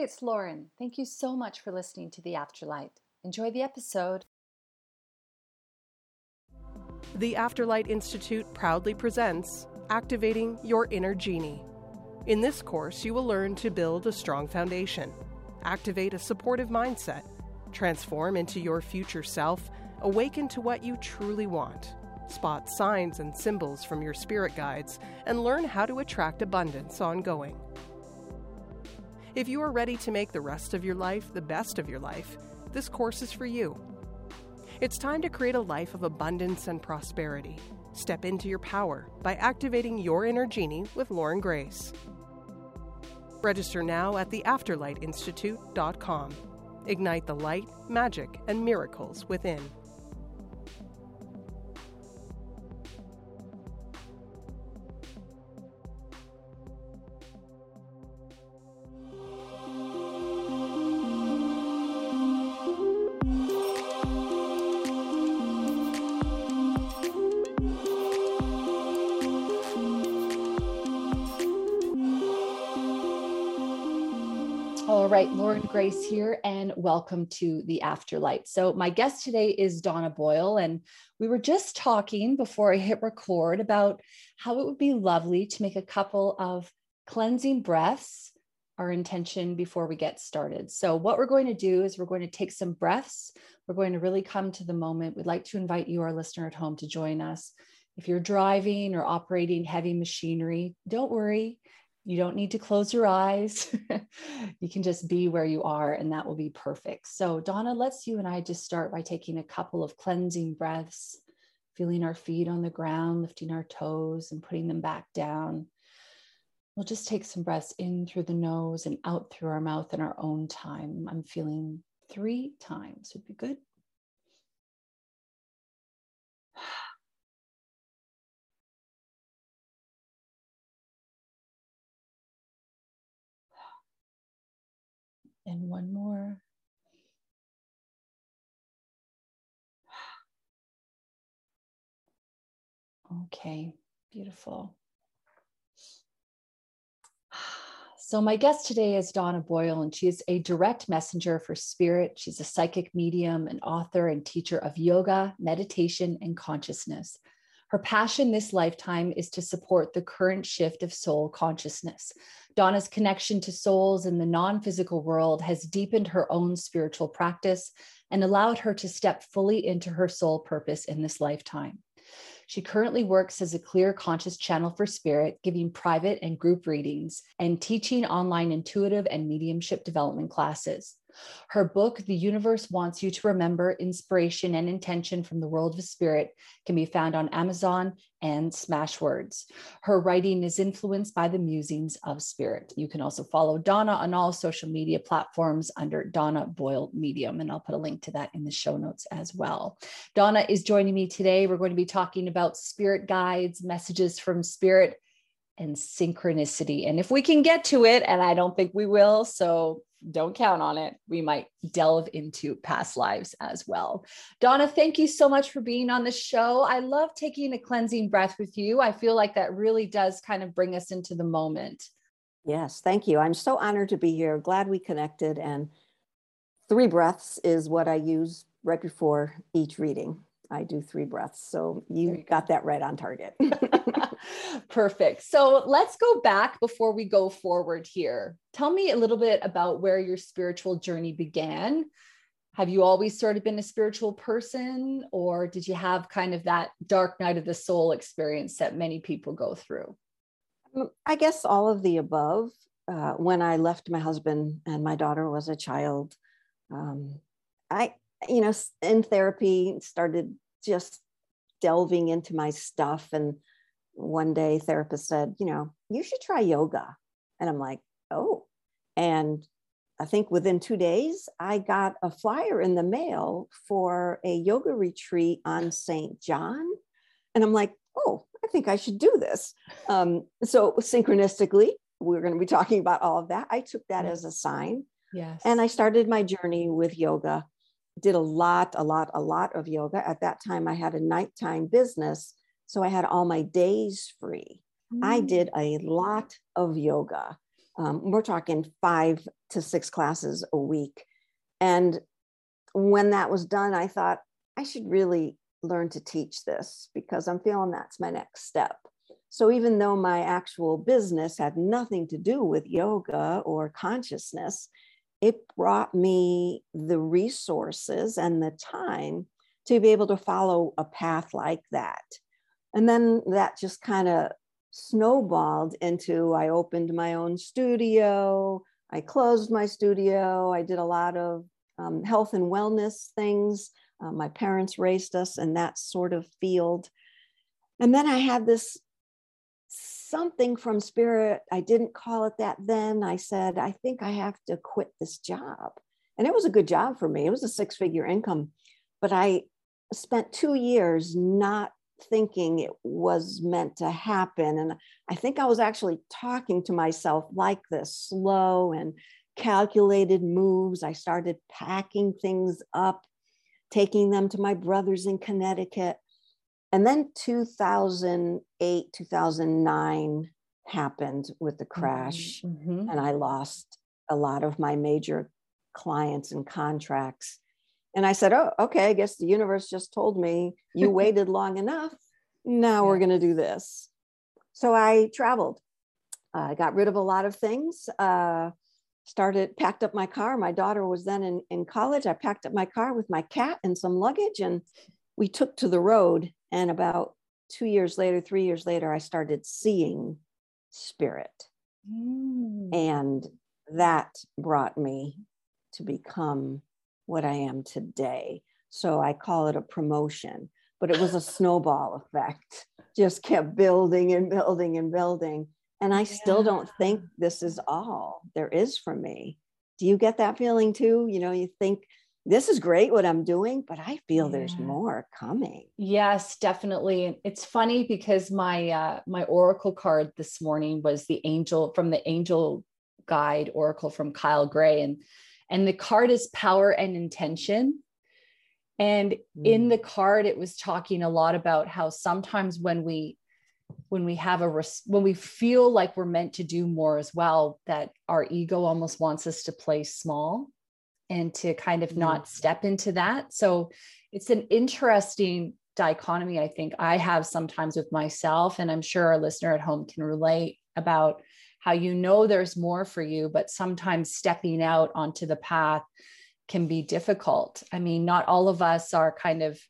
it's Lauren. Thank you so much for listening to The Afterlight. Enjoy the episode. The Afterlight Institute proudly presents Activating Your Inner Genie. In this course, you will learn to build a strong foundation, activate a supportive mindset, transform into your future self, awaken to what you truly want, spot signs and symbols from your spirit guides, and learn how to attract abundance ongoing. If you are ready to make the rest of your life the best of your life, this course is for you. It's time to create a life of abundance and prosperity. Step into your power by activating your inner genie with Lauren Grace. Register now at theafterlightinstitute.com. Ignite the light, magic, and miracles within. Grace here, and welcome to the Afterlight. So, my guest today is Donna Boyle, and we were just talking before I hit record about how it would be lovely to make a couple of cleansing breaths, our intention before we get started. So, what we're going to do is we're going to take some breaths. We're going to really come to the moment. We'd like to invite you, our listener at home, to join us. If you're driving or operating heavy machinery, don't worry you don't need to close your eyes. you can just be where you are, and that will be perfect. So, Donna, let's you and I just start by taking a couple of cleansing breaths, feeling our feet on the ground, lifting our toes, and putting them back down. We'll just take some breaths in through the nose and out through our mouth in our own time. I'm feeling three times would be good. And one more. Okay, beautiful. So, my guest today is Donna Boyle, and she is a direct messenger for spirit. She's a psychic medium, an author, and teacher of yoga, meditation, and consciousness. Her passion this lifetime is to support the current shift of soul consciousness. Donna's connection to souls in the non physical world has deepened her own spiritual practice and allowed her to step fully into her soul purpose in this lifetime. She currently works as a clear conscious channel for spirit, giving private and group readings and teaching online intuitive and mediumship development classes. Her book, The Universe Wants You to Remember Inspiration and Intention from the World of Spirit, can be found on Amazon and Smashwords. Her writing is influenced by the musings of spirit. You can also follow Donna on all social media platforms under Donna Boyle Medium, and I'll put a link to that in the show notes as well. Donna is joining me today. We're going to be talking about spirit guides, messages from spirit and synchronicity. And if we can get to it, and I don't think we will, so don't count on it, we might delve into past lives as well. Donna, thank you so much for being on the show. I love taking a cleansing breath with you. I feel like that really does kind of bring us into the moment. Yes, thank you. I'm so honored to be here. Glad we connected. And three breaths is what I use right before each reading. I do three breaths. So you, you got go. that right on target. Perfect. So let's go back before we go forward here. Tell me a little bit about where your spiritual journey began. Have you always sort of been a spiritual person, or did you have kind of that dark night of the soul experience that many people go through? Um, I guess all of the above. Uh, when I left my husband and my daughter was a child, um, I you know, in therapy, started just delving into my stuff. And one day, therapist said, you know, you should try yoga. And I'm like, oh. And I think within two days, I got a flyer in the mail for a yoga retreat on St. John. And I'm like, oh, I think I should do this. Um, so, synchronistically, we're going to be talking about all of that. I took that as a sign. Yes. And I started my journey with yoga did a lot, a lot, a lot of yoga. At that time, I had a nighttime business. So I had all my days free. Mm. I did a lot of yoga. Um, we're talking five to six classes a week. And when that was done, I thought I should really learn to teach this because I'm feeling that's my next step. So even though my actual business had nothing to do with yoga or consciousness, it brought me the resources and the time to be able to follow a path like that. And then that just kind of snowballed into I opened my own studio, I closed my studio, I did a lot of um, health and wellness things. Uh, my parents raised us in that sort of field. And then I had this something from spirit. I didn't call it that then. I said, I think I have to quit this job. And it was a good job for me. It was a six figure income. But I spent two years not thinking it was meant to happen. And I think I was actually talking to myself like this slow and calculated moves. I started packing things up, taking them to my brothers in Connecticut. And then 2008, 2009 happened with the crash, mm-hmm. and I lost a lot of my major clients and contracts. And I said, Oh, okay, I guess the universe just told me you waited long enough. Now we're going to do this. So I traveled. I uh, got rid of a lot of things. Uh, started, packed up my car. My daughter was then in, in college. I packed up my car with my cat and some luggage, and we took to the road. And about two years later, three years later, I started seeing spirit. Mm. And that brought me to become what I am today. So I call it a promotion, but it was a snowball effect, just kept building and building and building. And I still don't think this is all there is for me. Do you get that feeling too? You know, you think this is great what I'm doing, but I feel yeah. there's more coming. Yes, definitely. And It's funny because my uh, my oracle card this morning was the angel from the angel guide oracle from Kyle Gray and and the card is power and intention. And mm. in the card it was talking a lot about how sometimes when we when we have a res- when we feel like we're meant to do more as well that our ego almost wants us to play small and to kind of not step into that so it's an interesting dichotomy i think i have sometimes with myself and i'm sure our listener at home can relate about how you know there's more for you but sometimes stepping out onto the path can be difficult. I mean not all of us are kind of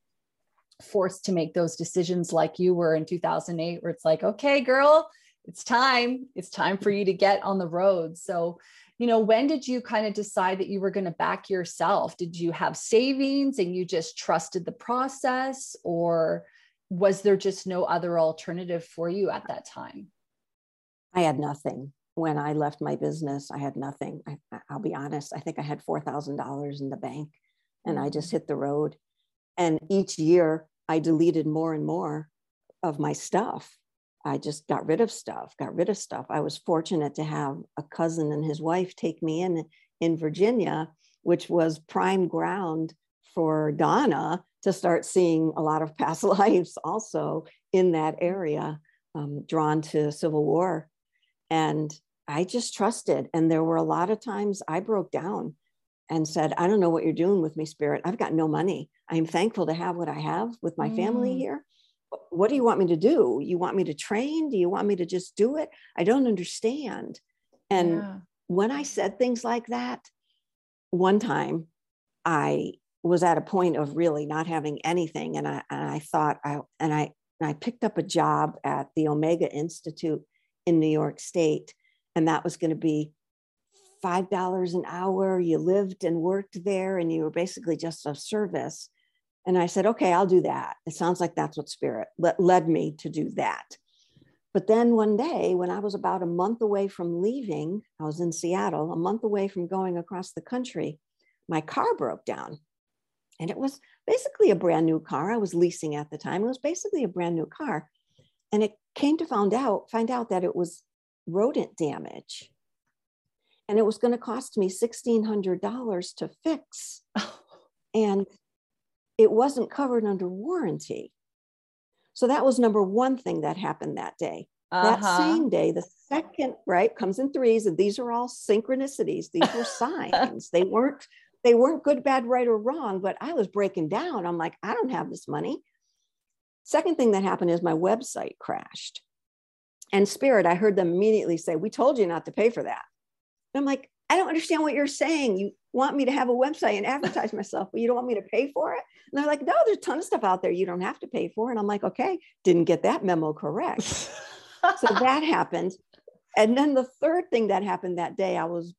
forced to make those decisions like you were in 2008 where it's like okay girl it's time. It's time for you to get on the road. So you know when did you kind of decide that you were going to back yourself? Did you have savings and you just trusted the process or was there just no other alternative for you at that time i had nothing when i left my business i had nothing I, will be honest i think i had $4000 in the bank and i just mm. hit the road and each year I deleted more and more of my stuff. I just got rid of stuff, got rid of stuff. I was fortunate to have a cousin and his wife take me in in Virginia, which was prime ground for Donna to start seeing a lot of past lives also in that area, um, drawn to Civil War. And I just trusted. And there were a lot of times I broke down and said, I don't know what you're doing with me, Spirit. I've got no money. I'm thankful to have what I have with my mm. family here. What do you want me to do? You want me to train? Do you want me to just do it? I don't understand. And yeah. when I said things like that, one time I was at a point of really not having anything. And I, and I thought, I, and I, and I picked up a job at the Omega Institute in New York State. And that was going to be $5 an hour. You lived and worked there, and you were basically just of service. And I said, okay, I'll do that. It sounds like that's what spirit led me to do that. But then one day, when I was about a month away from leaving, I was in Seattle, a month away from going across the country, my car broke down. And it was basically a brand new car. I was leasing at the time. It was basically a brand new car. And it came to find out, find out that it was rodent damage. And it was going to cost me $1,600 to fix. and it wasn't covered under warranty. So that was number one thing that happened that day. Uh-huh. That same day, the second, right, comes in threes, and these are all synchronicities. These were signs. they weren't they weren't good, bad, right, or wrong, but I was breaking down. I'm like, I don't have this money. Second thing that happened is my website crashed. And Spirit, I heard them immediately say, We told you not to pay for that. And I'm like, I don't understand what you're saying. You want me to have a website and advertise myself, but you don't want me to pay for it? And they're like, No, there's a ton of stuff out there you don't have to pay for. And I'm like, Okay, didn't get that memo correct. so that happened. And then the third thing that happened that day, I was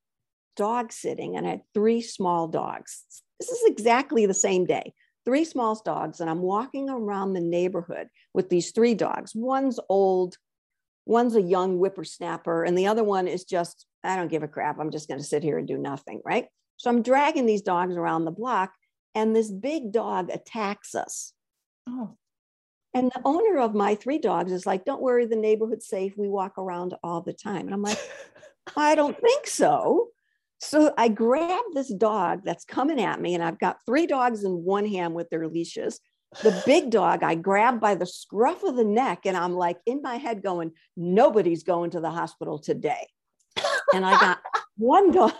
dog sitting and I had three small dogs. This is exactly the same day. Three small dogs, and I'm walking around the neighborhood with these three dogs. One's old, one's a young whippersnapper, and the other one is just, I don't give a crap. I'm just going to sit here and do nothing, right? So I'm dragging these dogs around the block, and this big dog attacks us. Oh. And the owner of my three dogs is like, Don't worry, the neighborhood's safe. We walk around all the time. And I'm like, I don't think so. So I grab this dog that's coming at me, and I've got three dogs in one hand with their leashes. The big dog I grab by the scruff of the neck, and I'm like in my head going, Nobody's going to the hospital today. And I got one dog.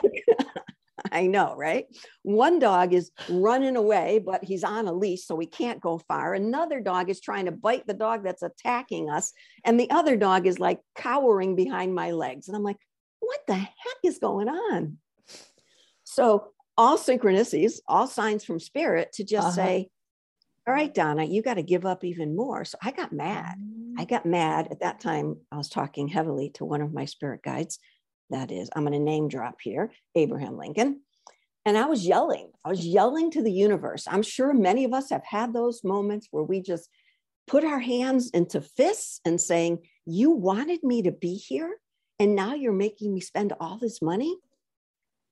I know, right? One dog is running away, but he's on a leash, so we can't go far. Another dog is trying to bite the dog that's attacking us. And the other dog is like cowering behind my legs. And I'm like, what the heck is going on? So all synchronicities, all signs from spirit to just uh-huh. say, all right, Donna, you got to give up even more. So I got mad. I got mad at that time. I was talking heavily to one of my spirit guides. That is, I'm going to name drop here Abraham Lincoln. And I was yelling. I was yelling to the universe. I'm sure many of us have had those moments where we just put our hands into fists and saying, You wanted me to be here, and now you're making me spend all this money.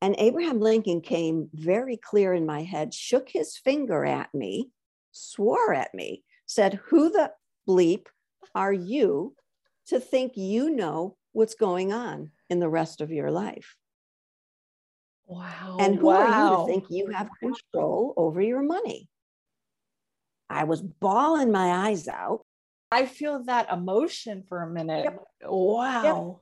And Abraham Lincoln came very clear in my head, shook his finger at me, swore at me, said, Who the bleep are you to think you know what's going on in the rest of your life? Wow. And who wow. are you to think you have control over your money? I was bawling my eyes out. I feel that emotion for a minute. Yep. Wow. Yep.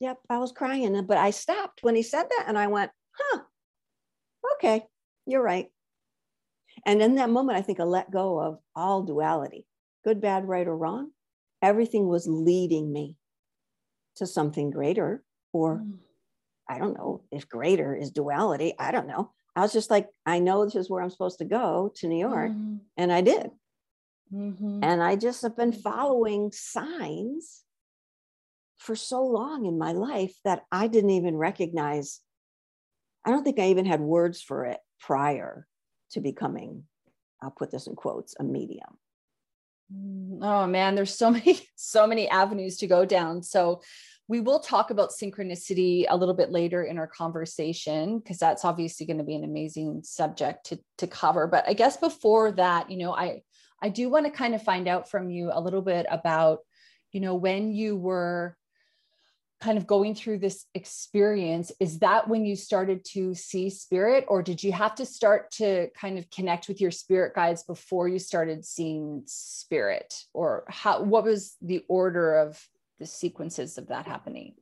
Yep, I was crying, but I stopped when he said that and I went, huh, okay, you're right. And in that moment, I think I let go of all duality good, bad, right, or wrong. Everything was leading me to something greater, or mm. I don't know if greater is duality. I don't know. I was just like, I know this is where I'm supposed to go to New York. Mm-hmm. And I did. Mm-hmm. And I just have been following signs for so long in my life that I didn't even recognize. I don't think I even had words for it prior to becoming, I'll put this in quotes, a medium. Mm, oh man, there's so many, so many avenues to go down. So we will talk about synchronicity a little bit later in our conversation because that's obviously going to be an amazing subject to, to cover. But I guess before that, you know, I I do want to kind of find out from you a little bit about, you know, when you were kind of going through this experience is that when you started to see spirit or did you have to start to kind of connect with your spirit guides before you started seeing spirit? Or how what was the order of the sequences of that happening?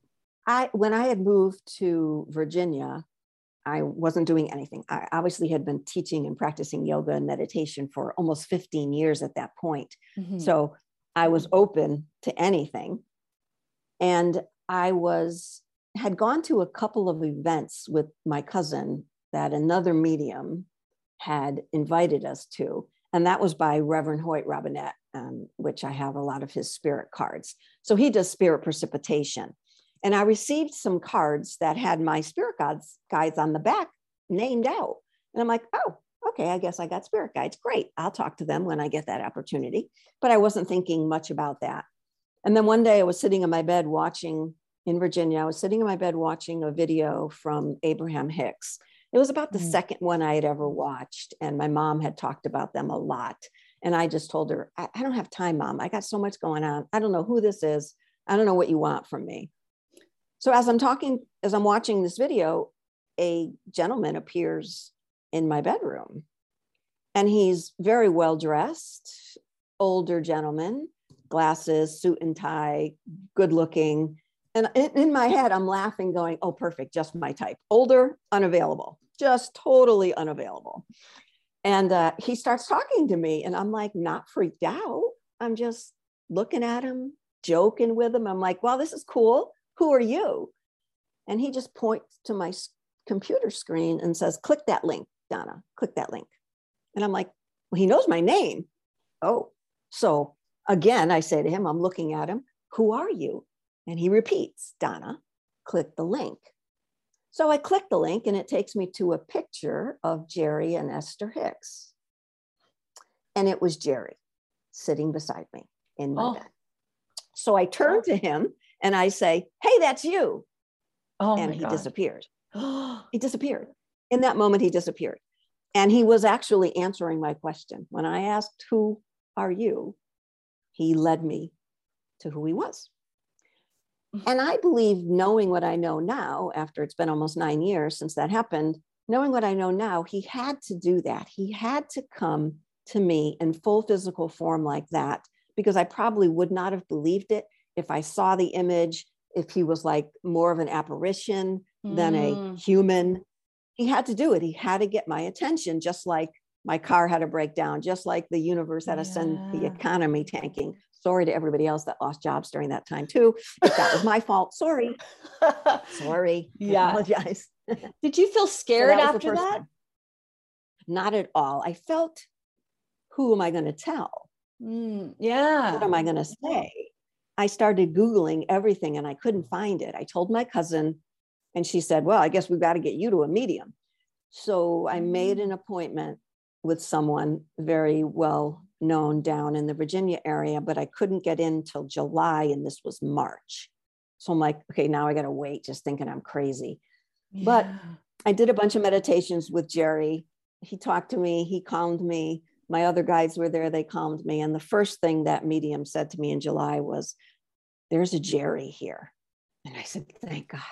I when i had moved to virginia i wasn't doing anything. I obviously had been teaching and practicing yoga and meditation for almost 15 years at that point. Mm-hmm. so i was open to anything. And I was had gone to a couple of events with my cousin that another medium had invited us to, and that was by Reverend Hoyt Robinette, um, which I have a lot of his spirit cards. So he does spirit precipitation, and I received some cards that had my spirit guides guides on the back named out, and I'm like, oh. Okay, I guess I got spirit guides. Great. I'll talk to them when I get that opportunity. But I wasn't thinking much about that. And then one day I was sitting in my bed watching in Virginia. I was sitting in my bed watching a video from Abraham Hicks. It was about the mm. second one I had ever watched, and my mom had talked about them a lot. And I just told her, I, I don't have time, mom. I got so much going on. I don't know who this is. I don't know what you want from me. So as I'm talking, as I'm watching this video, a gentleman appears in my bedroom. And he's very well dressed, older gentleman, glasses, suit and tie, good looking. And in, my head, I'm laughing, going, oh, perfect, just my type. Older, unavailable, just totally unavailable. And uh, he starts talking to me, and I'm like, not freaked out. I'm just looking at him, joking with him. I'm like, well, this is cool. Who are you? And he just points to my computer screen and says, click that link, Donna, click that link. And I'm like, well, he knows my name. Oh, so again, I say to him, I'm looking at him, who are you? And he repeats, Donna, click the link. So I click the link and it takes me to a picture of Jerry and Esther Hicks. And it was Jerry sitting beside me in my oh. bed. So I turn oh. to him and I say, Hey, that's you. Oh and he God. disappeared. he disappeared. In that moment, he disappeared. And he was actually answering my question. When I asked, Who are you? He led me to who he was. Mm-hmm. And I believe knowing what I know now, after it's been almost nine years since that happened, knowing what I know now, he had to do that. He had to come to me in full physical form like that, because I probably would not have believed it if I saw the image, if he was like more of an apparition mm. than a mm. human. He had to do it. He had to get my attention, just like my car had a breakdown, just like the universe had to yeah. send the economy tanking. Sorry to everybody else that lost jobs during that time too. If that was my fault, sorry. sorry. Yeah. I apologize. Did you feel scared so that after that? Time. Not at all. I felt, who am I going to tell? Mm, yeah. What am I going to say? I started Googling everything and I couldn't find it. I told my cousin, and she said, Well, I guess we've got to get you to a medium. So I made mm. an appointment with someone very well known down in the Virginia area, but I couldn't get in till July and this was March. So I'm like, okay, now I got to wait, just thinking I'm crazy. Yeah. But I did a bunch of meditations with Jerry. He talked to me, he calmed me. My other guides were there, they calmed me. And the first thing that medium said to me in July was, There's a Jerry here. And I said, Thank God.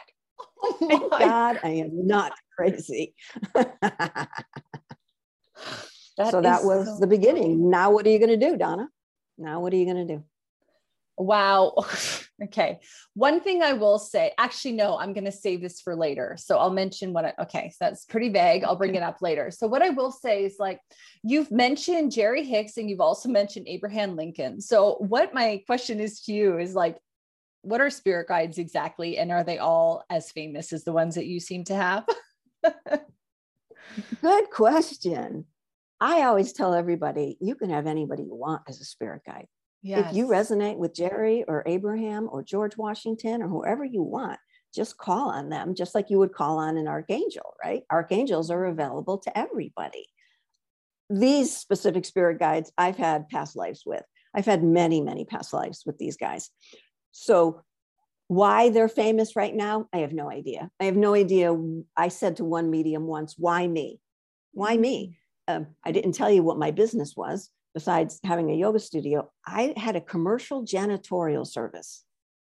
Oh Thank God I am not crazy. That so that was so the beginning. Now, what are you going to do, Donna? Now, what are you going to do? Wow. okay. One thing I will say, actually, no, I'm going to save this for later. So I'll mention what I, okay. So that's pretty vague. I'll bring it up later. So what I will say is like, you've mentioned Jerry Hicks and you've also mentioned Abraham Lincoln. So what my question is to you is like, what are spirit guides exactly? And are they all as famous as the ones that you seem to have? Good question. I always tell everybody you can have anybody you want as a spirit guide. Yes. If you resonate with Jerry or Abraham or George Washington or whoever you want, just call on them, just like you would call on an archangel, right? Archangels are available to everybody. These specific spirit guides I've had past lives with. I've had many, many past lives with these guys. So, why they're famous right now, I have no idea. I have no idea. I said to one medium once, why me? Why me? Mm. Um, I didn't tell you what my business was besides having a yoga studio. I had a commercial janitorial service.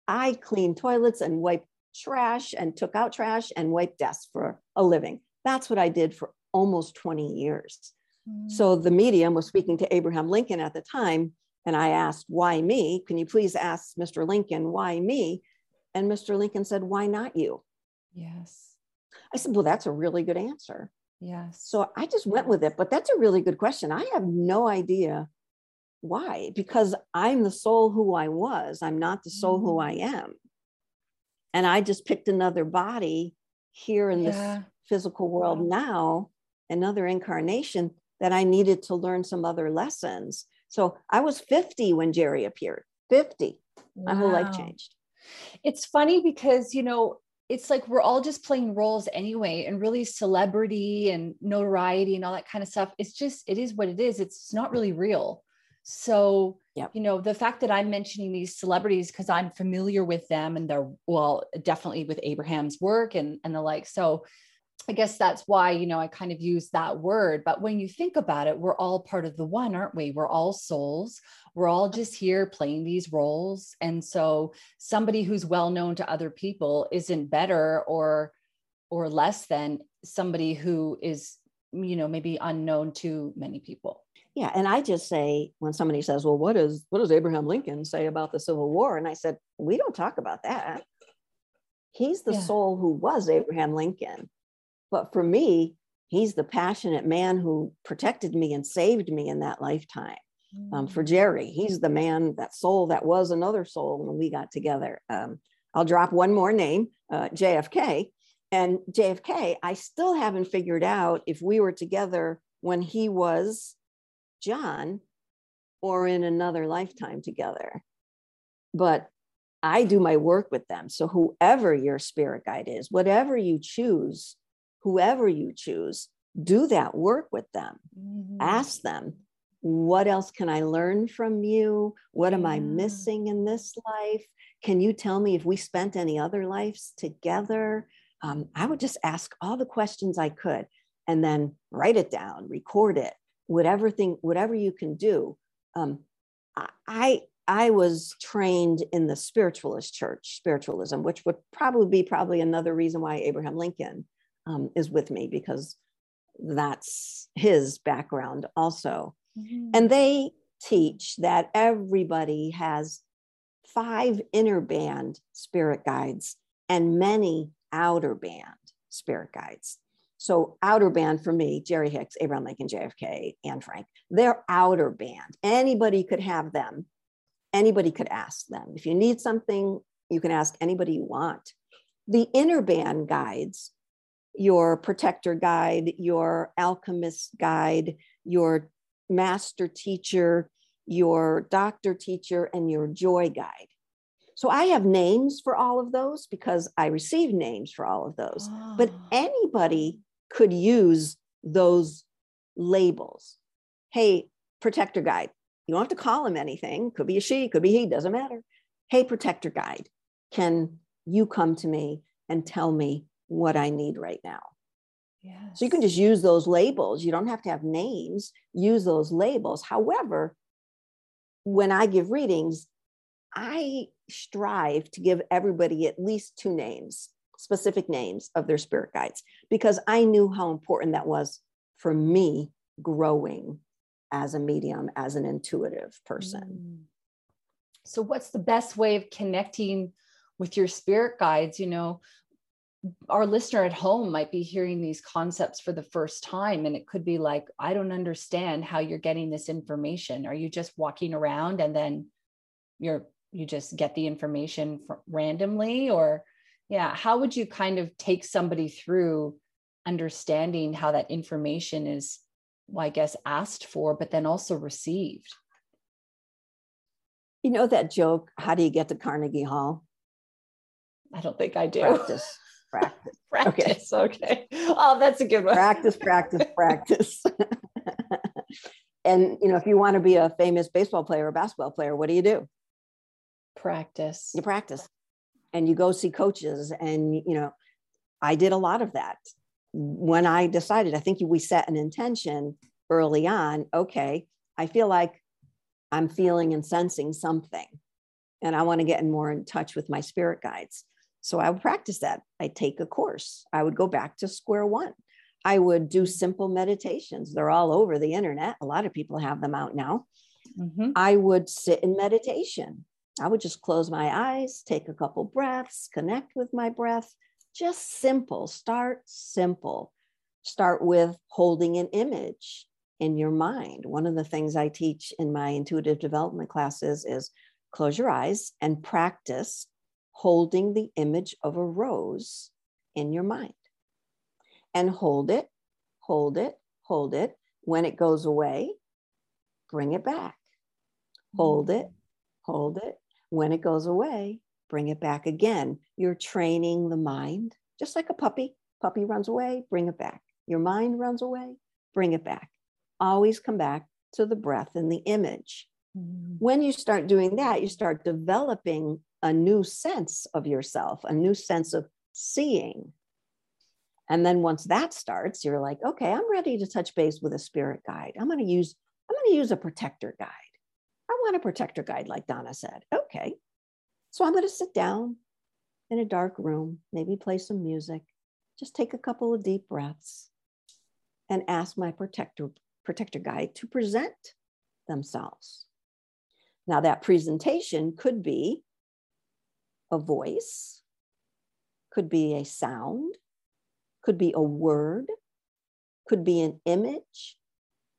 I cleaned toilets and wiped trash and took out trash and wiped desks for a living. That's what I did for almost 20 years. Mm. So the medium was speaking to Abraham Lincoln at the time. And I asked, why me? Can you please ask Mr. Lincoln, why me? And Mr. Lincoln said, why not you? Yes. I said, well, that's a really good answer. Yes. So I just went with it. But that's a really good question. I have no idea why, because I'm the soul who I was. I'm not the soul mm. who I am. And I just picked another body here in yeah. this physical world now, another incarnation that I needed to learn some other lessons. So I was 50 when Jerry appeared. 50. Wow. My whole life changed. It's funny because, you know, it's like we're all just playing roles anyway and really celebrity and notoriety and all that kind of stuff it's just it is what it is it's not really real so yep. you know the fact that i'm mentioning these celebrities because i'm familiar with them and they're well definitely with abraham's work and and the like so I guess that's why, you know, I kind of use that word. But when you think about it, we're all part of the one, aren't we? We're all souls. We're all just here playing these roles. And so somebody who's well known to other people isn't better or or less than somebody who is, you know, maybe unknown to many people. yeah and i just say when somebody says well what is what does abraham lincoln say about the civil war and i said we don't talk about that he's the yeah. soul who was abraham lincoln but for me he's the passionate man who protected me and saved me in that lifetime um, for mm. jerry he's the man that soul that was another soul when we got together um, i'll drop one more name uh, jfk and jfk i still haven't figured out if we were together when he was John or in another lifetime together. But I do my work with them. So, whoever your spirit guide is, whatever you choose, whoever you choose, do that work with them. Mm-hmm. Ask them, what else can I learn from you? What am yeah. I missing in this life? Can you tell me if we spent any other lives together? Um, I would just ask all the questions I could and then write it down, record it, whatever thing, whatever you can do. Um, I I was trained in the spiritualist church, spiritualism, which would probably be probably another reason why Abraham Lincoln um, is with me because that's his background also. Mm-hmm. And they teach that everybody has five inner band spirit guides and many outer band spirit guides. So outer band for me, Jerry Hicks, Abraham Lincoln, JFK, Anne Frank, they're outer band. Anybody could have them. Anybody could ask them. If you need something, you can ask anybody you want. The inner band guides, your protector guide, your alchemist guide, your master teacher, your doctor teacher, and your joy guide. So I have names for all of those because I receive names for all of those. Oh. But ah. anybody could use those labels. Hey, protector guide. You don't have to call him anything. Could be a she, could be he, doesn't matter. Hey, protector guide, can you come to me and tell me what I need right now? Yes. So you can just use those labels. You don't have to have names, use those labels. However, when I give readings, I strive to give everybody at least two names specific names of their spirit guides because I knew how important that was for me growing as a medium, as an intuitive person. Mm. So, what's the best way of connecting with your spirit guides? You know, our listener at home might be hearing these concepts for the first time, and it could be like, I don't understand how you're getting this information. Are you just walking around and then you're you just get the information randomly? Or yeah how would you kind of take somebody through understanding how that information is well, i guess asked for but then also received? You know that joke how do you get to carnegie hall? I don't think i do. Practice practice. Practice okay. okay oh that's a good one. Practice practice practice. And you know if you want to be a famous baseball player or basketball player what do you do? Practice. You practice. And you go see coaches and you know i did a lot of that. When i decided i think we set an intention early on okay i feel like i'm feeling and sensing something and i want to get more in touch with my spirit guides so i would practice that i'd take a course i would go back to square one i would do simple meditations they're all over the internet a lot of people have them out now mm-hmm. i would sit in meditation I would just close my eyes, take a couple breaths, connect with my breath. Just simple. Start simple. Start with holding an image in your mind. One of the things I teach in my intuitive development classes is close your eyes and practice holding the image of a rose in your mind. And hold it, hold it, hold it. When it goes away, bring it back. Hold it, hold it, when it goes away, bring it back again. You're training the mind, just like a puppy. Puppy runs away, bring it back. Your mind runs away, bring it back. Always come back to the breath and the image. Mm-hmm. When you start doing that, you start developing a new sense of yourself, a new sense of seeing. And then once that starts, you're like, okay, I'm ready to touch base with a spirit guide. I'm going to use I'm going to use a protector guide. I want a protector guide, like Donna said. Okay. So I'm going to sit down in a dark room, maybe play some music, just take a couple of deep breaths and ask my protector protector guide to present themselves. Now, that presentation could be a voice, could be a sound, could be a word, could be an image,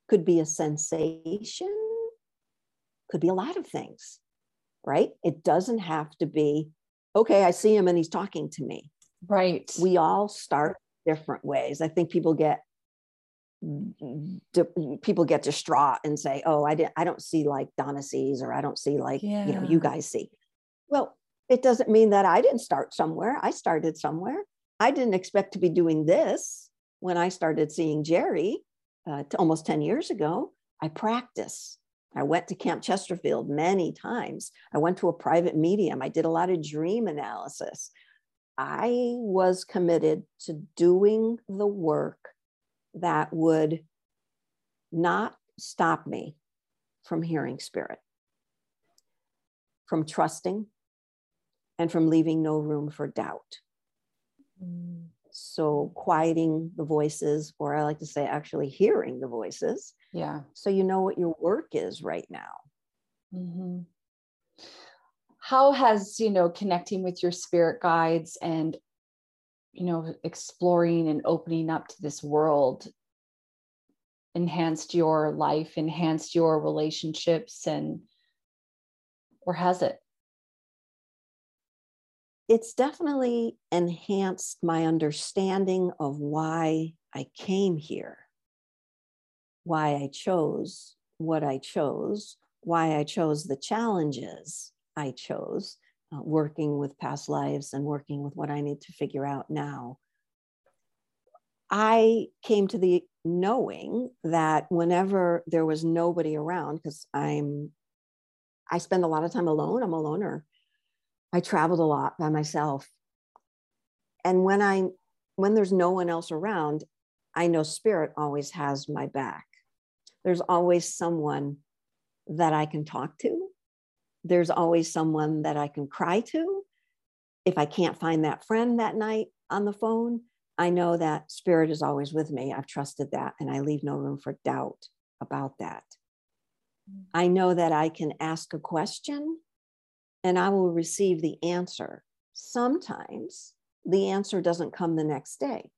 could be a sensation, could be a lot of things, right? It doesn't have to be, okay, I see him and he's talking to me. Right. We all start different ways. I think people get people get distraught and say, "Oh, I didn't. I don't see like Donna sees, or I don't see like yeah. you know you guys see." Well, it doesn't mean that I didn't start somewhere. I started somewhere. I didn't expect to be doing this when I started seeing Jerry uh, almost 10 years ago. I practice. I went to Camp Chesterfield many times. I went to a private medium. I did a lot of dream analysis. I was committed to doing the work that would not stop me from hearing spirit, from trusting, and from leaving no room for doubt. Mm. So, quieting the voices, or I like to say, actually hearing the voices. Yeah. So, you know what your work is right now. Mm-hmm. How has, you know, connecting with your spirit guides and, you know, exploring and opening up to this world enhanced your life, enhanced your relationships, and, or has it? It's definitely enhanced my understanding of why I came here, why I chose what I chose, why I chose the challenges I chose, uh, working with past lives and working with what I need to figure out now. I came to the knowing that whenever there was nobody around, because I'm, I spend a lot of time alone, I'm a loner. I traveled a lot by myself. And when I when there's no one else around, I know spirit always has my back. There's always someone that I can talk to. There's always someone that I can cry to. If I can't find that friend that night on the phone, I know that spirit is always with me. I've trusted that and I leave no room for doubt about that. Mm. I know that I can ask a question and I will receive the answer. Sometimes the answer doesn't come the next day.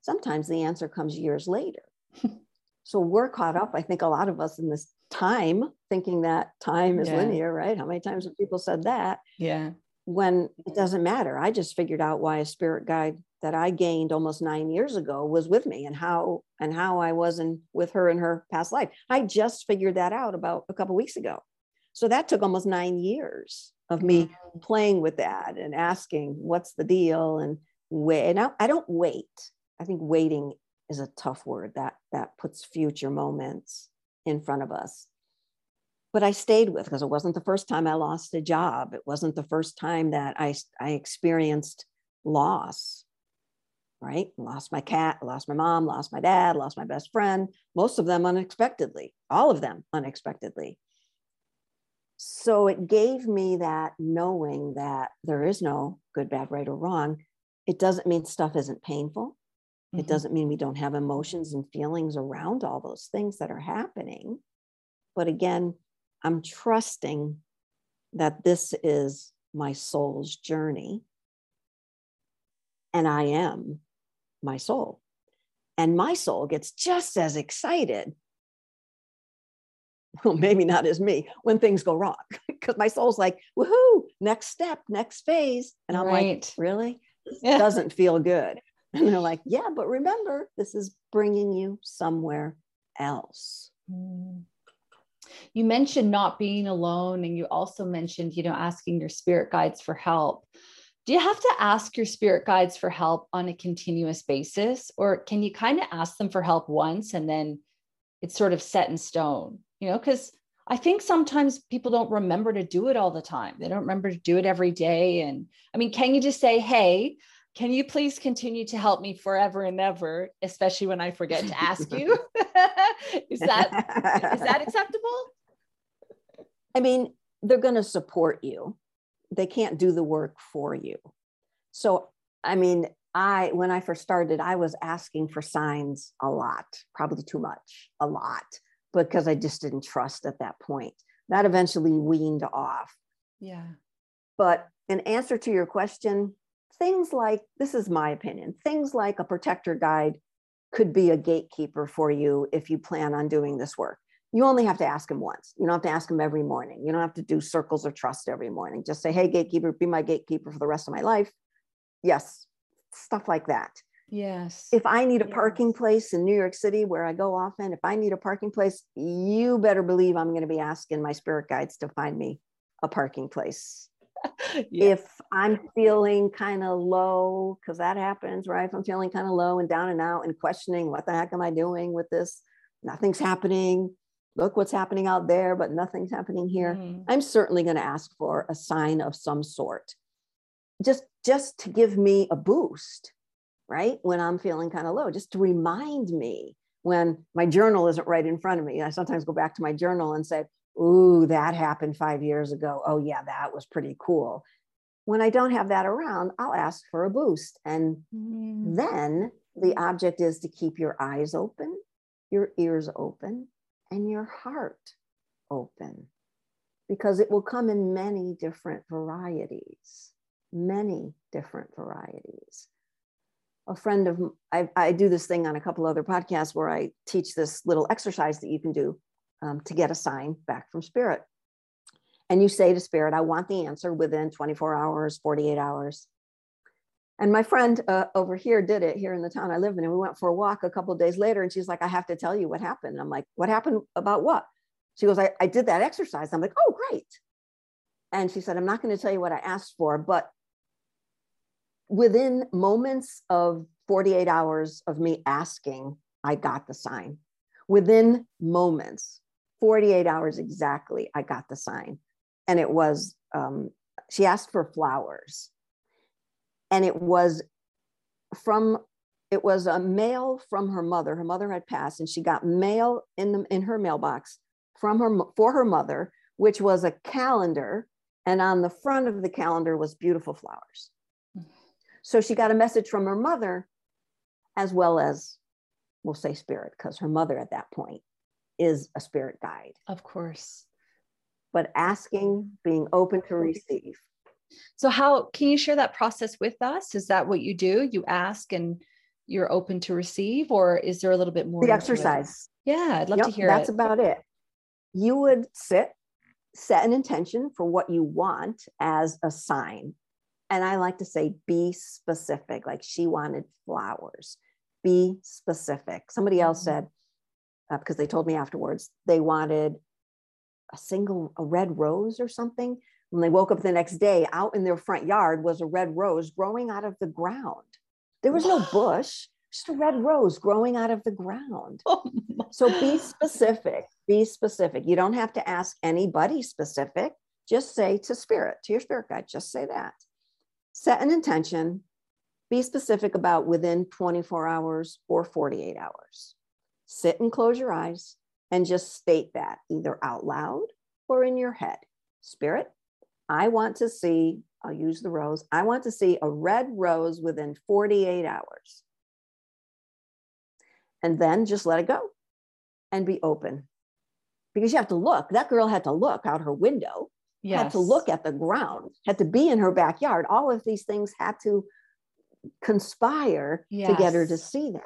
Sometimes the answer comes years later. so we're caught up, I think, a lot of us in this time, thinking that time is yeah. linear, right? How many times have people said that? Yeah. When it doesn't matter. I just figured out why a spirit guide that I gained almost nine years ago was with me and how and how I was in with her in her past life. I just figured that out about a couple weeks ago. So that took almost nine years of me mm-hmm. playing with that and asking what's the deal and wait. And I, I don't wait. I think waiting is a tough word that that puts future moments in front of us. But I stayed with because it wasn't the first time I lost a job. It wasn't the first time that I I experienced loss. Right? Lost my cat, lost my mom, lost my dad, lost my best friend, most of them unexpectedly, all of them unexpectedly so it gave me that knowing that there is no good bad right or wrong. It doesn't mean stuff isn't painful. Mm-hmm. it doesn't mean we don't have emotions and feelings around all those things that are happening. But again i'm trusting that this is my soul's journey. And i am my soul. And my soul gets just as excited well, maybe not as me when things go wrong because my soul's like, woohoo, next step, next phase. And I'm right. like, really? This yeah. doesn't feel good. And they're like, yeah, but remember, this is bringing you somewhere else. Mm. You mentioned not being alone, and you also mentioned, you know, asking your spirit guides for help. Do you have to ask your spirit guides for help on a continuous basis, or can you kind of ask them for help once and then it's sort of set in stone? You know, because I think sometimes people don't remember to do it all the time. They don't remember to do it every day. And I mean, can you just say, hey, can you please continue to help me forever and ever, especially when I forget to ask you? is that is that acceptable? I mean, they're going to support you. They can't do the work for you. So, I mean, I, when I first started, I was asking for signs a lot, probably too much, a lot, because I just didn't trust at that point. That eventually weaned off. Yeah. But in answer to your question, things like this is my opinion things like a protector guide could be a gatekeeper for you if you plan on doing this work. You only have to ask him once. You don't have to ask him every morning. You don't have to do circles of trust every morning. Just say, hey, gatekeeper, be my gatekeeper for the rest of my life. Yes, stuff like that. Yes. If I need a parking place in New York City where I go often, if I need a parking place, you better believe I'm going to be asking my spirit guides to find me a parking place. If I'm feeling kind of low, because that happens, right? If I'm feeling kind of low and down and out and questioning, what the heck am I doing with this? Nothing's happening. Look what's happening out there, but nothing's happening here. Mm-hmm. I'm certainly going to ask for a sign of some sort. Just just to give me a boost, right? When I'm feeling kind of low, just to remind me when my journal isn't right in front of me. I sometimes go back to my journal and say, Ooh, that happened five years ago. Oh, yeah, that was pretty cool. When I don't have that around, I'll ask for a boost. And mm. then the object is to keep your eyes open, your ears open, and your heart open because it will come in many different varieties, many different varieties. A friend of I, I do this thing on a couple other podcasts where I teach this little exercise that you can do um, to get a sign back from spirit. And you say to spirit, I want the answer within 24 hours, 48 hours. And my friend uh, over here did it here in the town I live in. And we went for a walk a couple days later. And she's like, I have to tell you what happened. I'm like, what happened about what? She goes, I, I did that exercise. I'm like, oh, great. And she said, I'm not going to tell you what I asked for, but within moments of 48 hours of me asking, I got the sign. Within moments, 48 hours exactly, I got the sign. And it was, um, she asked for flowers. And it was from, it was a mail from her mother. Her mother had passed, and she got mail in, the, in her mailbox from her, for her mother, which was a calendar. And on the front of the calendar was beautiful flowers. So she got a message from her mother, as well as, we'll say spirit, because her mother at that point is a spirit guide. Of course. But asking, being open to receive. So, how can you share that process with us? Is that what you do? You ask and you're open to receive, or is there a little bit more? The exercise. Yeah, I'd love yep, to hear that's it. about it. You would sit, set an intention for what you want as a sign. And I like to say, be specific. Like she wanted flowers. Be specific. Somebody else mm-hmm. said, uh, because they told me afterwards they wanted a single a red rose or something when they woke up the next day out in their front yard was a red rose growing out of the ground there was no bush just a red rose growing out of the ground oh so be specific be specific you don't have to ask anybody specific just say to spirit to your spirit guide just say that set an intention be specific about within 24 hours or 48 hours sit and close your eyes and just state that either out loud or in your head. Spirit, I want to see, I'll use the rose, I want to see a red rose within 48 hours. And then just let it go and be open. Because you have to look. That girl had to look out her window, yes. had to look at the ground, had to be in her backyard. All of these things had to conspire yes. to get her to see that.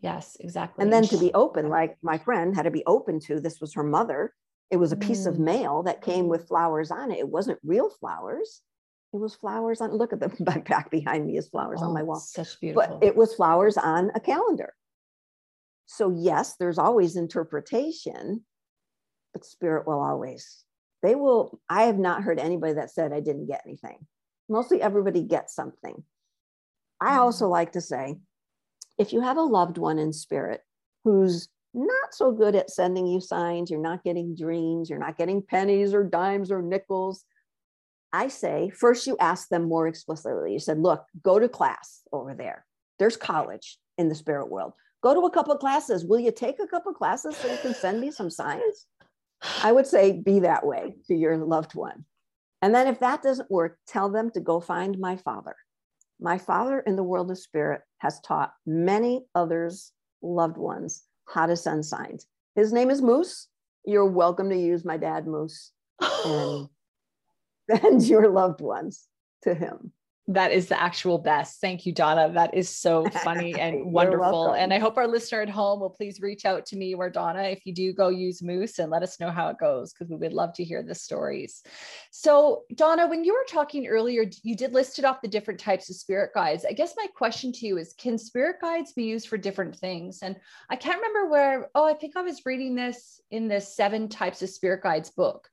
Yes, exactly. And then to be open, like my friend had to be open to this was her mother. It was a piece mm. of mail that came with flowers on it. It wasn't real flowers. It was flowers on, look at the back behind me is flowers oh, on my wall. Such beautiful. But it was flowers on a calendar. So, yes, there's always interpretation, but spirit will always, they will. I have not heard anybody that said I didn't get anything. Mostly everybody gets something. I also mm. like to say, if you have a loved one in spirit who's not so good at sending you signs, you're not getting dreams, you're not getting pennies or dimes or nickels, I say first you ask them more explicitly. You said, look, go to class over there. There's college in the spirit world. Go to a couple of classes. Will you take a couple of classes so you can send me some signs? I would say be that way to your loved one. And then if that doesn't work, tell them to go find my father My Father in the world of spirit has taught many others, loved ones, how to send signs. His name is Moose. You're welcome to use my dad, Moose, and send your loved ones to him. That is the actual best. Thank you, Donna. That is so funny and wonderful. And I hope our listener at home will please reach out to me or Donna if you do go use Moose and let us know how it goes because we would love to hear the stories. So, Donna, when you were talking earlier, you did listed off the different types of spirit guides. I guess my question to you is can spirit guides be used for different things? And I can't remember where, oh, I think I was reading this in the Seven Types of Spirit Guides book.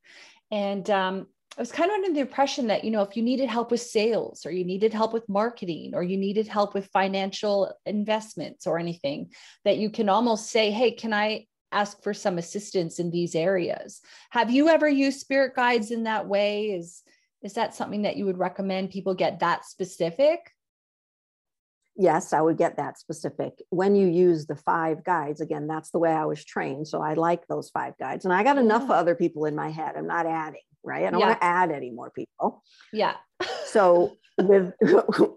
And um, I was kind of under the impression that, you know, if you needed help with sales or you needed help with marketing or you needed help with financial investments or anything, that you can almost say, hey, can I ask for some assistance in these areas? Have you ever used spirit guides in that way? Is is that something that you would recommend people get that specific? Yes, I would get that specific. When you use the five guides, again, that's the way I was trained. So I like those five guides. And I got enough yeah. other people in my head. I'm not adding right? I don't yeah. want to add any more people. Yeah. so with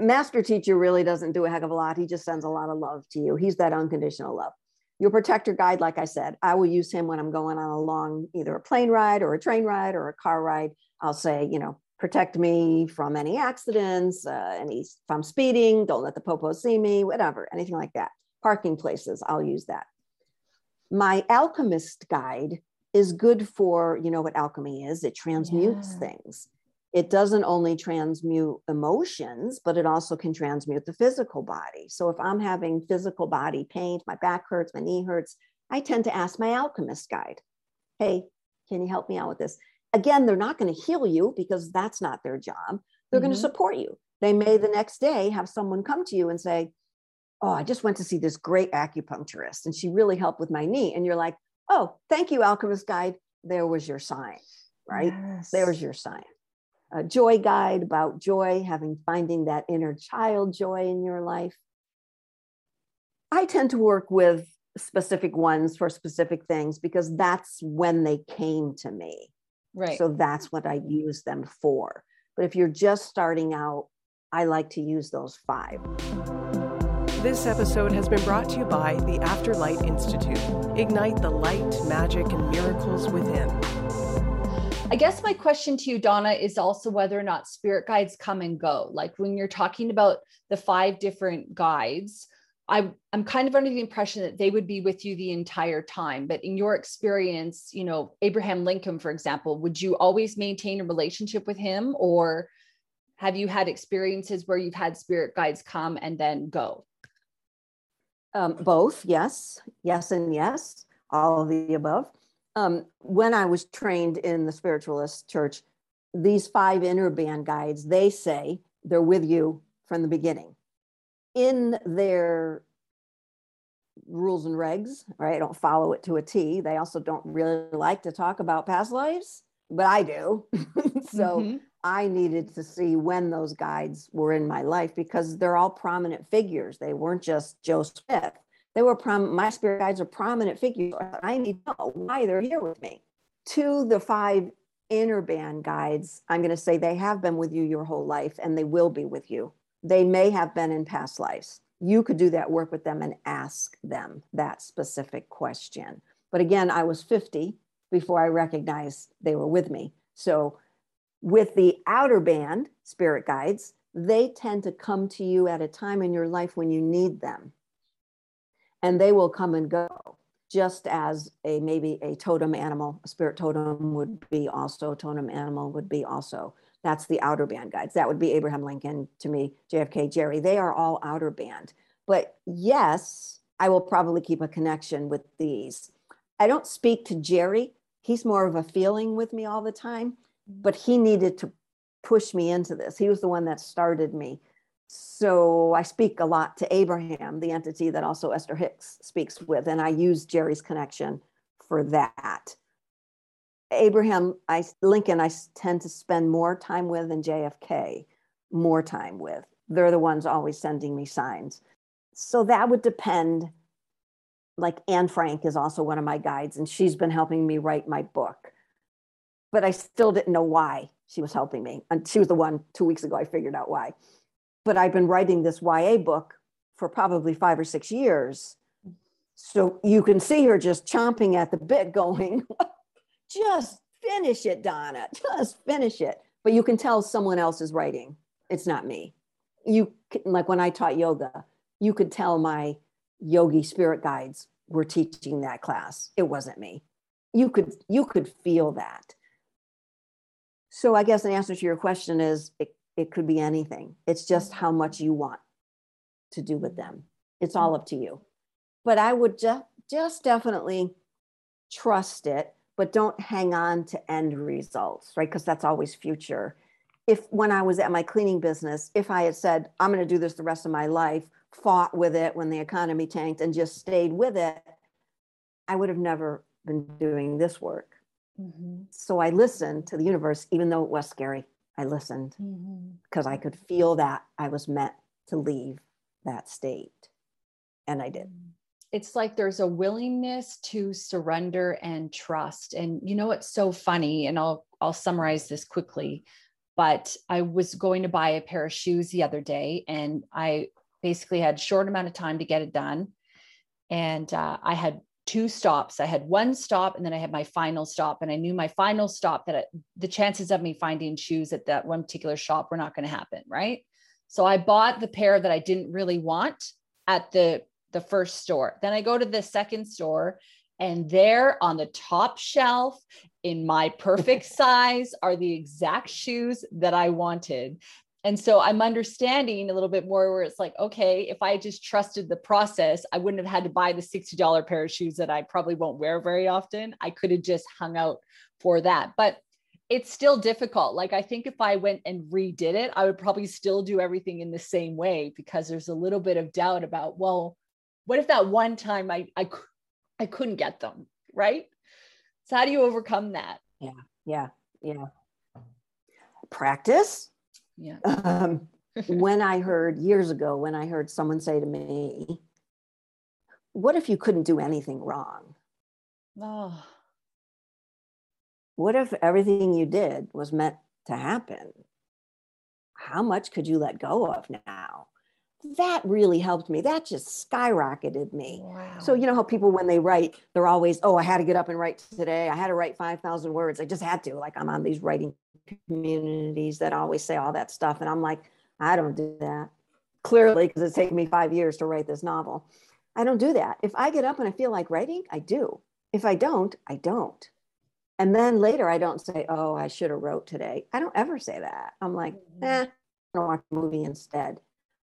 master teacher really doesn't do a heck of a lot. He just sends a lot of love to you. He's that unconditional love. Your protector guide, like I said, I will use him when I'm going on a long, either a plane ride or a train ride or a car ride. I'll say, you know, protect me from any accidents, uh, any if I'm speeding, don't let the popo see me, whatever, anything like that. Parking places, I'll use that. My alchemist guide is good for you know what alchemy is it transmutes yeah. things. It doesn't only transmute emotions but it also can transmute the physical body. So if i'm having physical body pain my back hurts my knee hurts i tend to ask my alchemist guide hey can you help me out with this? Again they're not going to heal you because that's not their job. They're mm-hmm. going to support you. They may the next day have someone come to you and say oh i just went to see this great acupuncturist and she really helped with my knee. And you're like oh, thank you, Alchemist Guide. There was your sign, right? Yes. There's your sign. A joy guide about joy, having finding that inner child joy in your life. I tend to work with specific ones for specific things because that's when they came to me. Right. So that's what I use them for. But if you're just starting out, I like to use those five. This episode has been brought to you by the Afterlight Institute. Ignite the light, magic, and miracles within. I guess my question to you, Donna, is also whether or not spirit guides come and go. Like when you're talking about the five different guides, I, I'm kind of under the impression that they would be with you the entire time. But in your experience, you know, Abraham Lincoln, for example, would you always maintain a relationship with him? Or have you had experiences where you've had spirit guides come and then go? Um, both, yes, yes, and yes, all of the above. Um, when I was trained in the spiritualist church, these five inner band guides, they say they're with you from the beginning. In their rules and regs, right? I don't follow it to a T. They also don't really like to talk about past lives, but I do. so mm-hmm. I needed to see when those guides were in my life because they're all prominent figures. They weren't just Joe Smith. They were prom- my spirit guides are prominent figures. I need to know why they're here with me. To the five inner band guides, I'm going to say they have been with you your whole life and they will be with you. They may have been in past lives. You could do that work with them and ask them that specific question. But again, I was 50 before I recognized they were with me. So with the outer band, spirit guides, they tend to come to you at a time in your life when you need them. And they will come and go, just as a maybe a totem animal, a spirit totem would be also, totem animal would be also. That's the outer band guides. That would be Abraham Lincoln to me, JFK, Jerry. They are all outer band. But yes, I will probably keep a connection with these. I don't speak to Jerry. He's more of a feeling with me all the time but he needed to push me into this. He was the one that started me. So I speak a lot to Abraham, the entity that also Esther Hicks speaks with, and I use Jerry's connection for that. Abraham, I Lincoln, I tend to spend more time with than JFK, more time with. They're the ones always sending me signs. So that would depend. Like Anne Frank is also one of my guides, and she's been helping me write my book but I still didn't know why she was helping me. And she was the one two weeks ago I figured out why. but I've been writing this YA book for probably five or six years. So you can see her just chomping at the bit, going, just finish it, Donna, just finish it. But you can tell someone else is writing. It's not me. You like when I taught yoga, you could tell my yogi spirit guides were teaching that class. It wasn't me. You could you could feel that. So I guess the answer to your question is it, it could be anything. It's just how much you want to do with them. It's all up to you. But I would just just definitely trust it, but don't hang on to end results, right? Because that's always future. If when I was at my cleaning business, if I had said, I'm going to do this the rest of my life, fought with it when the economy tanked and just stayed with it, I would have never been doing this work. Mm-hmm. So I listened to the universe, even though it was scary. I listened because mm-hmm. I could feel that I was meant to leave that state. And I did. Mm. It's like there's a willingness to surrender and trust. And you know what's so funny, and I'll I'll summarize this quickly, but I was going to buy a pair of shoes the other day and I basically had short amount of time to get it done. And uh, I had two stops. I had one stop and then I had my final stop. And I knew my final stop that the chances of me finding shoes at that one particular shop were not going to happen. Right. So I bought the pair that I didn't really want at the, the first store. Then I go to the second store and there on the top shelf in my perfect size are the exact shoes that I wanted and so i'm understanding a little bit more where it's like okay if i just trusted the process i wouldn't have had to buy the $60 pair of shoes that i probably won't wear very often. I could have just hung out for that. But it's still difficult. Like i think if i went and redid it i would probably still do everything in the same way because there's a little bit of doubt about well what if that one time i i, I couldn't get them right? So how do you overcome that? Yeah yeah yeah. Practice yeah. Um, when I heard years ago, when I heard someone say to me, What if you couldn't do anything wrong? Oh. What if everything you did was meant to happen? How much could you let go of now? That really helped me. That just skyrocketed me. Wow. So, you know how people, when they write, they're always, oh, I had to get up and write today. I had to write 5,000 words. I just had to. Like, I'm on these writing communities that always say all that stuff. And I'm like, I don't do that. Clearly, because it's taken me five years to write this novel. I don't do that. If I get up and I feel like writing, I do. If I don't, I don't. And then later I don't say, oh, I should have wrote today. I don't ever say that. I'm like, mm-hmm. eh, I'm gonna watch a movie instead.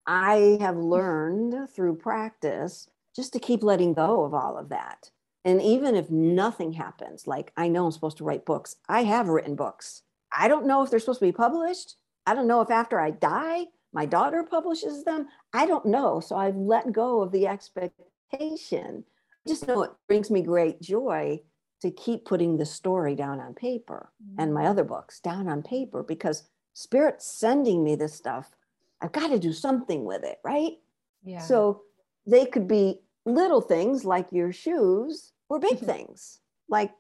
I have learned through practice just to keep letting go of all of that. And even if nothing happens, like I know I'm supposed to write books, I have written books. I don't know if they're supposed to be published. I don't know if after I die, my daughter publishes them. I don't know. So I've let go of the expectation. I just know it brings me great joy to keep putting the story down on paper mm-hmm. and my other books down on paper because spirit's sending me this stuff. I've got to do something with it, right? Yeah. So they could be little things like your shoes or big things like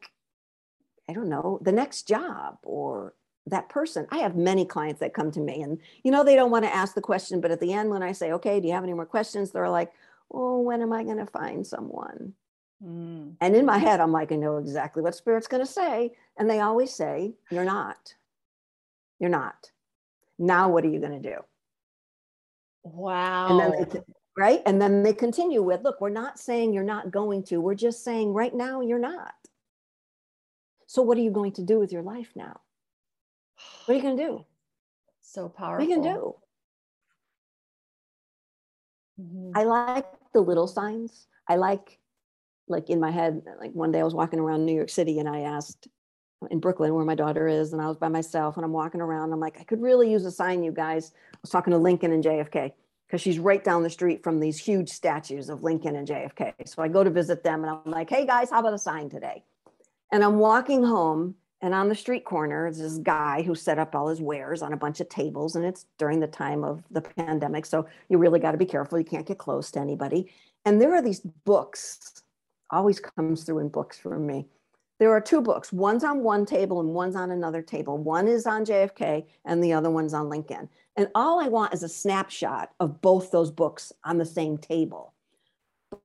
I don't know, the next job or that person. I have many clients that come to me and you know they don't want to ask the question but at the end when i say okay do you have any more questions? they're like oh when am i going to find someone? Mm. and in my head i'm like i know exactly what spirit's going to say and they always say you're not. You're not. Now what are you going to do wow and then they, right and then they continue with look we're not saying you're not going to we're just saying right now you're not so what are you going to do with your life now what are you going to do? So powerful. What are you going to do? Mm-hmm. I like the little signs. I like, like in my head, like one day I was walking around New York City and I asked in Brooklyn where my daughter is, and I was by myself and I'm walking around. I'm like, I could really use a sign, you guys. I was talking to Lincoln and JFK because she's right down the street from these huge statues of Lincoln and JFK. So I go to visit them and I'm like, hey guys, how about a sign today? And I'm walking home and on the street corner is this guy who set up all his wares on a bunch of tables. And it's during the time of the pandemic. So you really got to be careful. You can't get close to anybody. And there are these books, always comes through in books for me. There are two books. One's on one table and one's on another table. One is on JFK and the other one's on Lincoln. And all I want is a snapshot of both those books on the same table.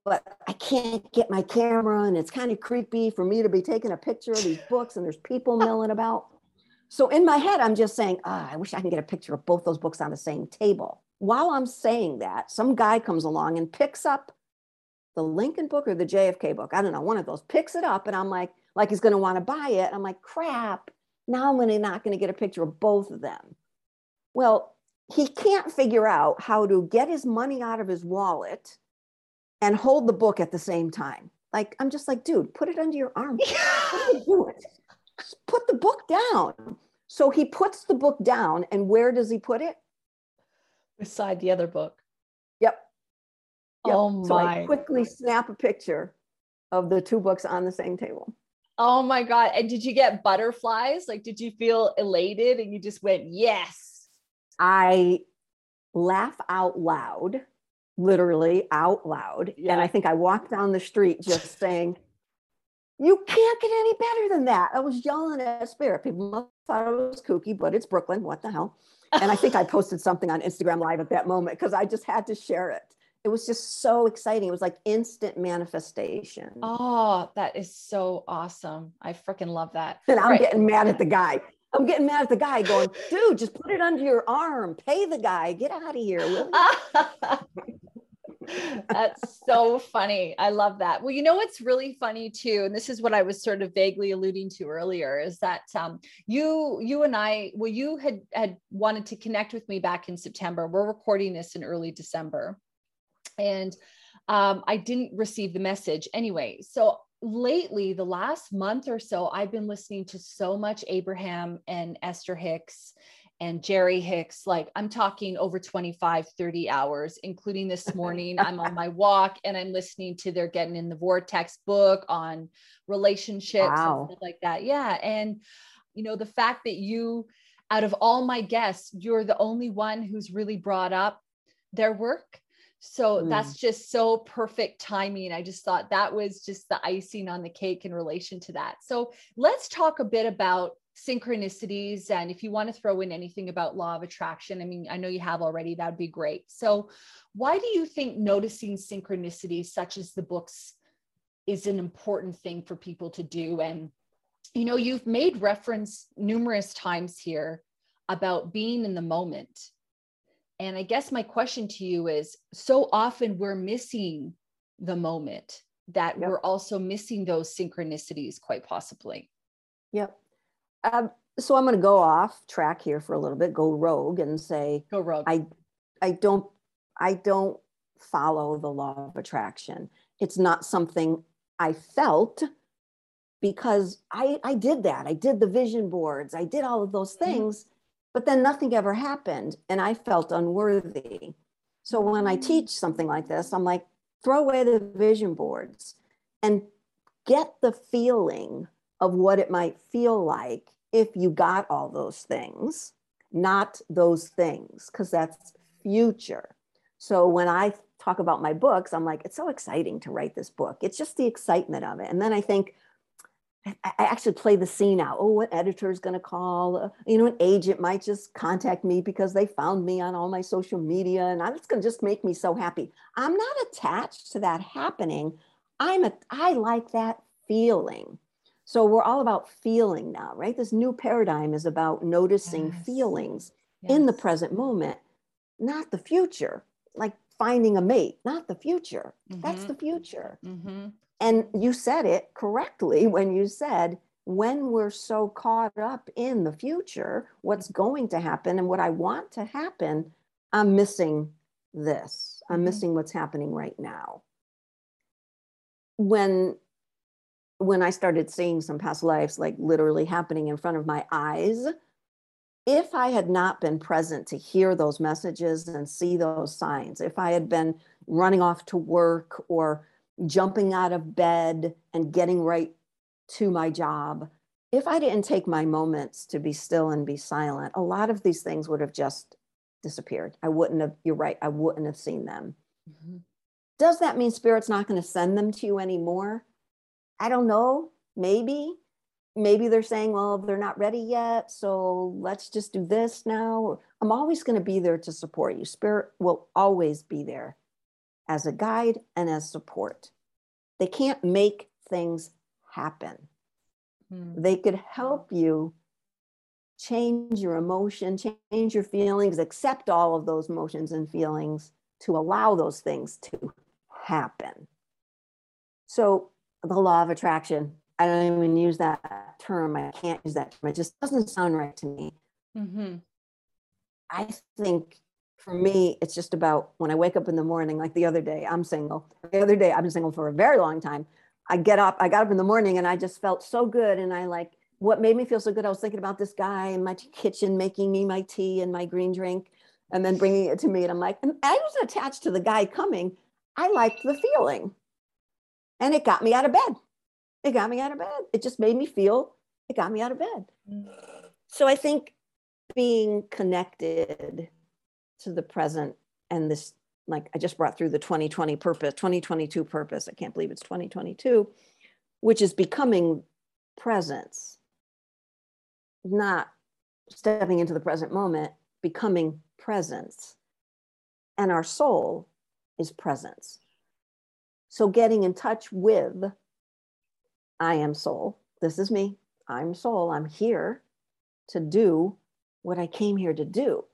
But I can't get my camera, and it's kind of creepy for me to be taking a picture of these books, and there's people milling about. So in my head, I'm just saying, oh, I wish I can get a picture of both those books on the same table. While I'm saying that, some guy comes along and picks up the Lincoln book or the JFK book. I don't know, one of those, picks it up, and I'm like, like he's going to want to buy it. I'm like, crap. Now I'm gonna, not going to get a picture of both of them. Well, he can't figure out how to get his money out of his wallet and hold the book at the same time. Like, I'm just like, dude, put it under your arm. you doing? put the book down. So he puts the book down, and where does he put it? Beside the other book. Yep. yep. Oh my. So I quickly snap a picture of the two books on the same table. Oh my God. And did you get butterflies? Like, did you feel elated and you just went, yes? I laugh out loud, literally out loud. Yeah. And I think I walked down the street just saying, you can't get any better than that. I was yelling at Spirit. People thought it was kooky, but it's Brooklyn. What the hell? And I think I posted something on Instagram Live at that moment because I just had to share it. It was just so exciting. It was like instant manifestation. Oh, that is so awesome. I freaking love that. And I'm right. getting mad at the guy. I'm getting mad at the guy going, dude, just put it under your arm. Pay the guy. Get out of here. That's so funny. I love that. Well, you know what's really funny too, and this is what I was sort of vaguely alluding to earlier, is that um, you you and I, well, you had had wanted to connect with me back in September. We're recording this in early December, and um, I didn't receive the message anyway. So lately, the last month or so, I've been listening to so much Abraham and Esther Hicks and Jerry Hicks. Like I'm talking over 25, 30 hours, including this morning. I'm on my walk and I'm listening to their Getting in the Vortex book on relationships wow. and stuff like that. Yeah. And, you know, the fact that you, out of all my guests, you're the only one who's really brought up their work. So mm. that's just so perfect timing. I just thought that was just the icing on the cake in relation to that. So let's talk a bit about synchronicities and if you want to throw in anything about law of attraction i mean i know you have already that would be great so why do you think noticing synchronicities such as the books is an important thing for people to do and you know you've made reference numerous times here about being in the moment and i guess my question to you is so often we're missing the moment that yep. we're also missing those synchronicities quite possibly yep um, so I'm going to go off track here for a little bit, go rogue, and say, go rogue. I, I don't, I don't follow the law of attraction. It's not something I felt because I, I did that. I did the vision boards. I did all of those mm-hmm. things, mm-hmm. But then nothing ever happened, and I felt unworthy. So when I mm. teach something like this, I'm like, throw away the vision boards and get the feeling of what it might feel like if you got all those things, not those things, because that's future. So when I talk about my books, I'm like, it's so exciting to write this book. It's just the excitement of it. And then I think, I actually play the scene out. Oh, what editor is going to call? Uh, you know, an agent might just contact me because they found me on all my social media, and it's going to just make me so happy. I'm not attached to that happening. I'm a. I like that feeling. So we're all about feeling now, right? This new paradigm is about noticing yes. feelings yes. in the present moment, not the future, like finding a mate, not the future. Mm-hmm. That's the future. Mm-hmm. And you said it correctly when you said, when we're so caught up in the future, what's going to happen and what I want to happen, I'm missing this. I'm mm-hmm. missing what's happening right now. When when I started seeing some past lives like literally happening in front of my eyes, if I had not been present to hear those messages and see those signs, if I had been running off to work or jumping out of bed and getting right to my job, if I didn't take my moments to be still and be silent, a lot of these things would have just disappeared. I wouldn't have, you're right, I wouldn't have seen them. Mm-hmm. Does that mean spirit's not going to send them to you anymore? I don't know, maybe, maybe they're saying, well, they're not ready yet. So let's just do this now. I'm always going to be there to support you. Spirit will always be there as a guide and as support. They can't make things happen. Hmm. They could help you change your emotion, change your feelings, accept all of those emotions and feelings to allow those things to happen. So, the law of attraction, I don't even use that term. I can't use that term. It just doesn't sound right to me. Mm-hmm. I think for me, it's just about when I wake up in the morning, like the other day, I'm single. The other day, I've been single for a very long time. I get up, I got up in the morning and I just felt so good. And I like, what made me feel so good, I was thinking about this guy in my kitchen making me my tea and my green drink and then bringing it to me. And I'm like, and I was attached to the guy coming. I liked the feeling. And it got me out of bed. It got me out of bed. It just made me feel, it got me out of bed. Mm. So I think being connected to the present and this like I just brought through the 2020 purpose, 2022 purpose. I can't believe it's 2022, which is becoming presence, not stepping into the present moment, becoming presence. And our soul is presence. So getting in touch with I am soul. This is me. I'm soul. I'm here to do what I came here to do.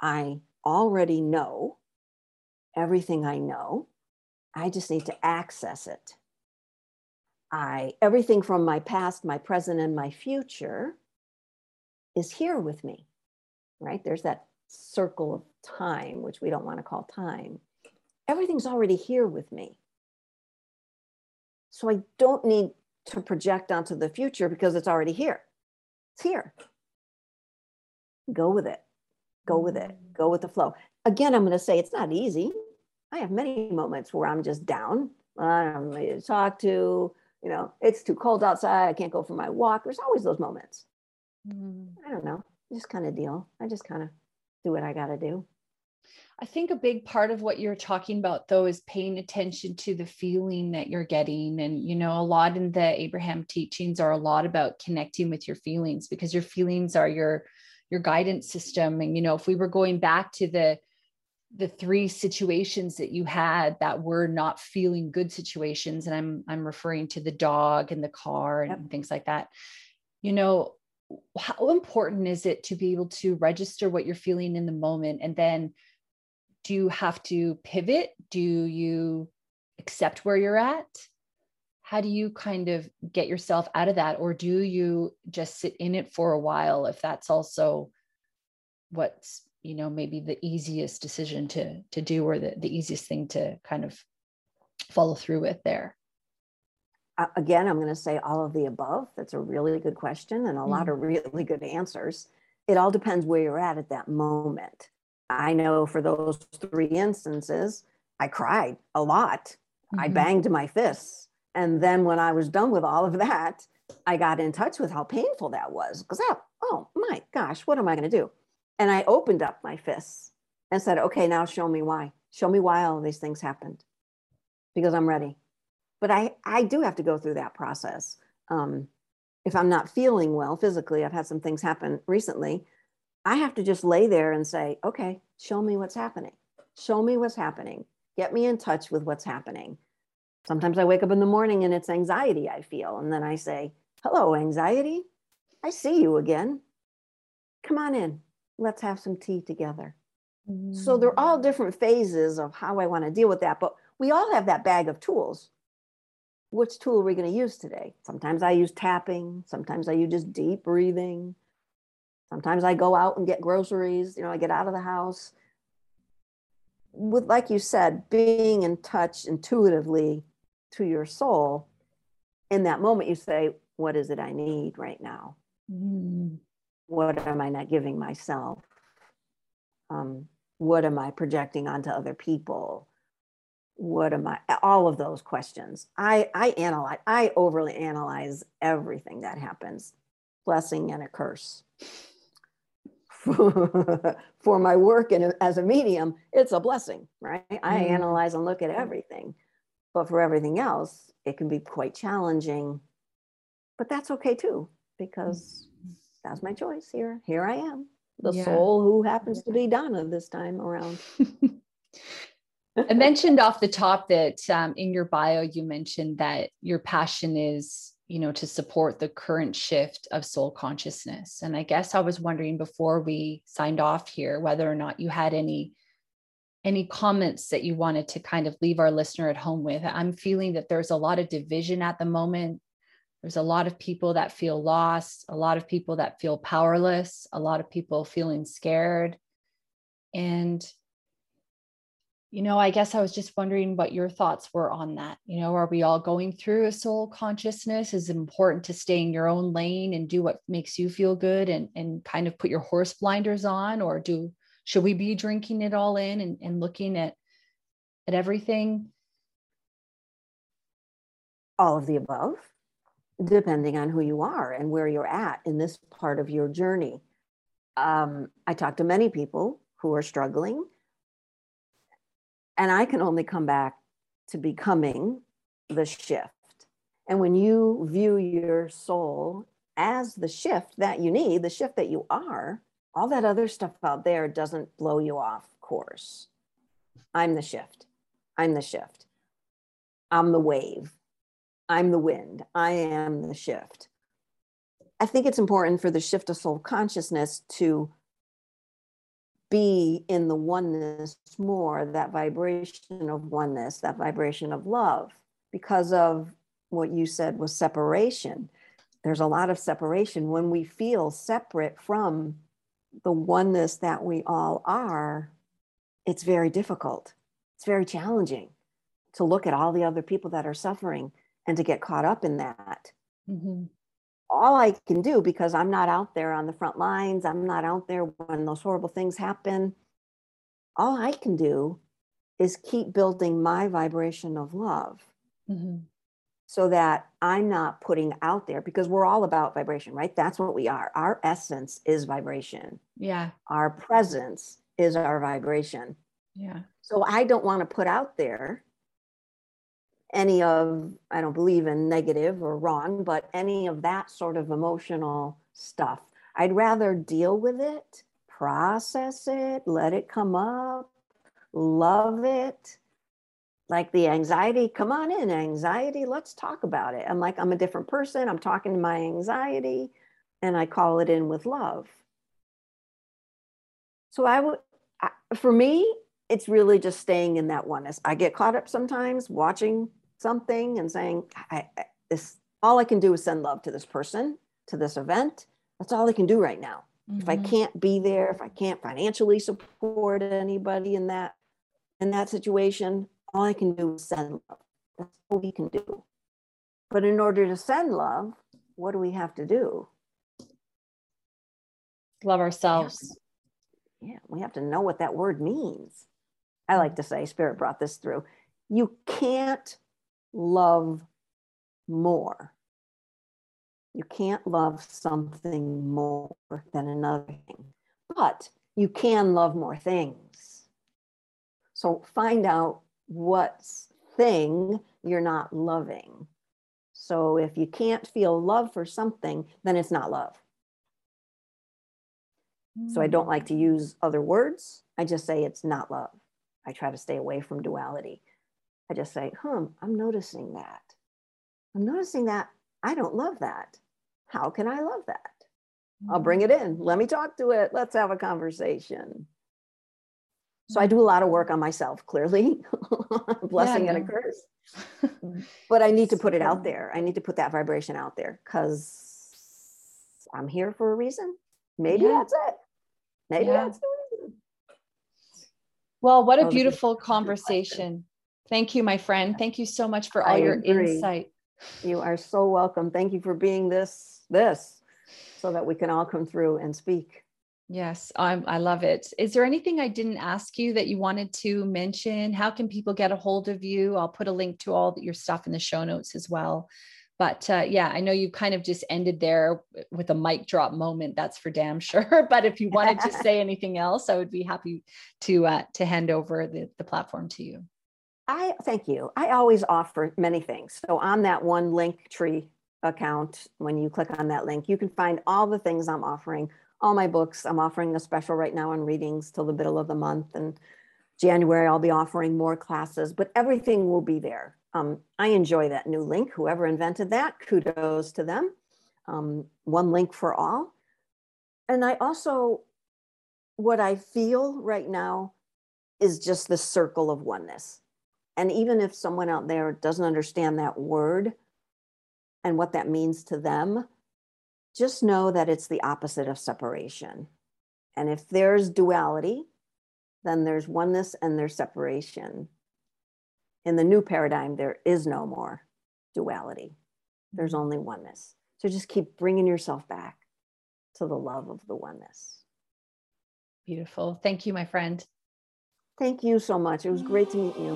I already know everything I know. I just need to access it. I everything from my past, my present and my future is here with me. Right? There's that circle of time which we don't want to call time. Everything's already here with me. So I don't need to project onto the future because it's already here. It's here. Go with it. Go with it. Go with the flow. Again, I'm going to say it's not easy. I have many moments where I'm just down. I don't know to talk to. You know, it's too cold outside. I can't go for my walk. There's always those moments. Mm. I don't know. Just kind of deal. I just kind of do what I got to do. I think a big part of what you're talking about, though, is paying attention to the feeling that you're getting. And, you know, a lot in the Abraham teachings are a lot about connecting with your feelings because your feelings are your your guidance system. And you know if we were going back to the the three situations that you had that were not feeling good situations and i'm i'm referring to the dog and the car and yep. things like that you know how important is it to be able to register what you're feeling in the moment? And then do you have to pivot? Do you accept where you're at how do you kind of get yourself out of that? Or do you just sit in it for a while if that's also what's you know maybe the easiest decision to to do or the, the easiest thing to kind of follow through with there? Again i'm going to say all of the above. That's a really good question and a mm-hmm. lot of really good answers. It all depends where you're at at that moment. I know for those three instances i cried a lot. Mm-hmm. i banged my fists and then when i was done with all of that i got in touch with how painful that was because oh my gosh what am i going to do and I opened up my fists and said, okay, now show me why. Show me why all these things happened because I'm ready. But I, I do have to go through that process. Um, if I'm not feeling well physically, I've had some things happen recently. I have to just lay there and say, okay, show me what's happening. Show me what's happening. Get me in touch with what's happening. Sometimes I wake up in the morning and it's anxiety I feel. And then I say, hello, anxiety. I see you again. Come on in let's have some tea together. Mm. So they're all mm. different phases of how I want to deal with that, but we all have that bag of tools. Which tool are we going to use today? Sometimes I use tapping, sometimes I use just deep breathing. Sometimes I go out and get groceries, you know, I get out of the house. With like you said, being in touch intuitively to your soul, in that moment you say, what is it I need right now? Mm what am I not giving myself? Um, what am I projecting onto other people? What am I? All of those questions. I I analyze. I overly analyze everything that happens, blessing and a curse. For my work and as a medium, it's a blessing, right? I mm. analyze and look at everything, but for everything else, it can be quite challenging but that's okay too, because that's my choice here. Here I am, the Yeah. soul who happens to be Donna this time around. I mentioned off the top that um, in your bio, you mentioned that your passion is, you know, to support the current shift of soul consciousness. And I guess I was wondering before we signed off here whether or not you had any any comments that you wanted to kind of leave our listener at home with. I'm feeling that there's a lot of division at the moment. There's a lot of people that feel lost, a lot of people that feel powerless, a lot of people feeling scared. And you know, I guess I was just wondering what your thoughts were on that. You know, are we all going through a soul consciousness? Is it important to stay in your own lane and do what makes you feel good and, and kind of put your horse blinders on? Or do should we be drinking it all in and, and looking at at everything? All of the above, depending on who you are and where you're at in this part of your journey. Um, I talk to many people who are struggling, and I can only come back to becoming the shift. And when you view your soul as the shift that you need, the shift that you are, all that other stuff out there doesn't blow you off course. I'm the shift. I'm the shift. I'm the wave. I'm the wind. I am the shift. I think it's important for the shift of soul consciousness to be in the oneness more, that vibration of oneness, that vibration of love, because of what you said was separation. There's a lot of separation when we feel separate from the oneness that we all are. It's very difficult. It's very challenging to look at all the other people that are suffering and to get caught up in that. Mm-hmm. All I can do, because I'm not out there on the front lines, I'm not out there when those horrible things happen. All I can do is keep building my vibration of love Mm-hmm. So that I'm not putting out there because we're all about vibration, right? That's what we are. Our essence is vibration, Yeah. our presence is our vibration. Yeah. So I don't want to put out there any of, I don't believe in negative or wrong, but any of that sort of emotional stuff. I'd rather deal with it, process it, let it come up, love it. Like the anxiety, come on in, anxiety, let's talk about it. I'm like, I'm a different person. I'm talking to my anxiety and I call it in with love. So I would, I- for me, it's really just staying in that oneness. I get caught up sometimes watching something and saying, I, I, this, all I can do is send love to this person, to this event. That's all I can do right now. If I Mhm. can't be there, if I can't financially support anybody in that in that situation, all I can do is send love. That's all we can do. But in order to send love, what do we have to do? Love ourselves. Yeah, we have to know what that word means. I like to say, Spirit brought this through. You can't love more. You can't love something more than another thing, but you can love more things. So find out what thing you're not loving. So if you can't feel love for something, then it's not love. So I don't like to use other words. I just say it's not love. I try to stay away from duality. I just say, hmm, I'm noticing that. I'm noticing that I don't love that. How can I love that? I'll bring it in. Let me talk to it. Let's have a conversation. So I do a lot of work on myself, clearly. Blessing and a curse. But I need to put it out there. I need to put that vibration out there because I'm here for a reason. Maybe Yeah. that's it. Maybe Yeah. that's the reason. Well, what a beautiful conversation. Thank you, my friend. Thank you so much for all I your agree. insight. You are so welcome. Thank you for being this, this, so that we can all come through and speak. Yes, I'm, I love it. Is there anything I didn't ask you that you wanted to mention? How can people get a hold of you? I'll put a link to all your stuff in the show notes as well. But uh, yeah, I know you kind of just ended there with a mic drop moment. That's for damn sure. But if you wanted to say anything else, I would be happy to uh, to hand over the, the platform to you. I thank you. I always offer many things. So on that one Linktree account when you click on that link. You can find all the things I'm offering, all my books. I'm offering a special right now on readings till the middle of the month. And January, I'll be offering more classes, but everything will be there. Um, I enjoy that new link. Whoever invented that, kudos to them. Um, one link for all. And I also, what I feel right now is just the circle of oneness. And even if someone out there doesn't understand that word and what that means to them, just know that it's the opposite of separation. And if there's duality, then there's oneness and there's separation. In the new paradigm, there is no more duality, there's mm-hmm. only oneness. So just keep bringing yourself back to the love of the oneness. Beautiful. Thank you, my friend. Thank you so much. It was great to meet you.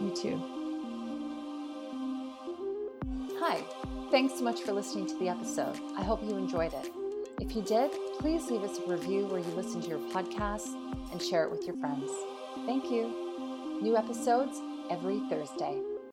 You too. Thanks so much for listening to the episode. I hope you enjoyed it. If you did, please leave us a review where you listen to your podcast and share it with your friends. Thank you. New episodes every Thursday.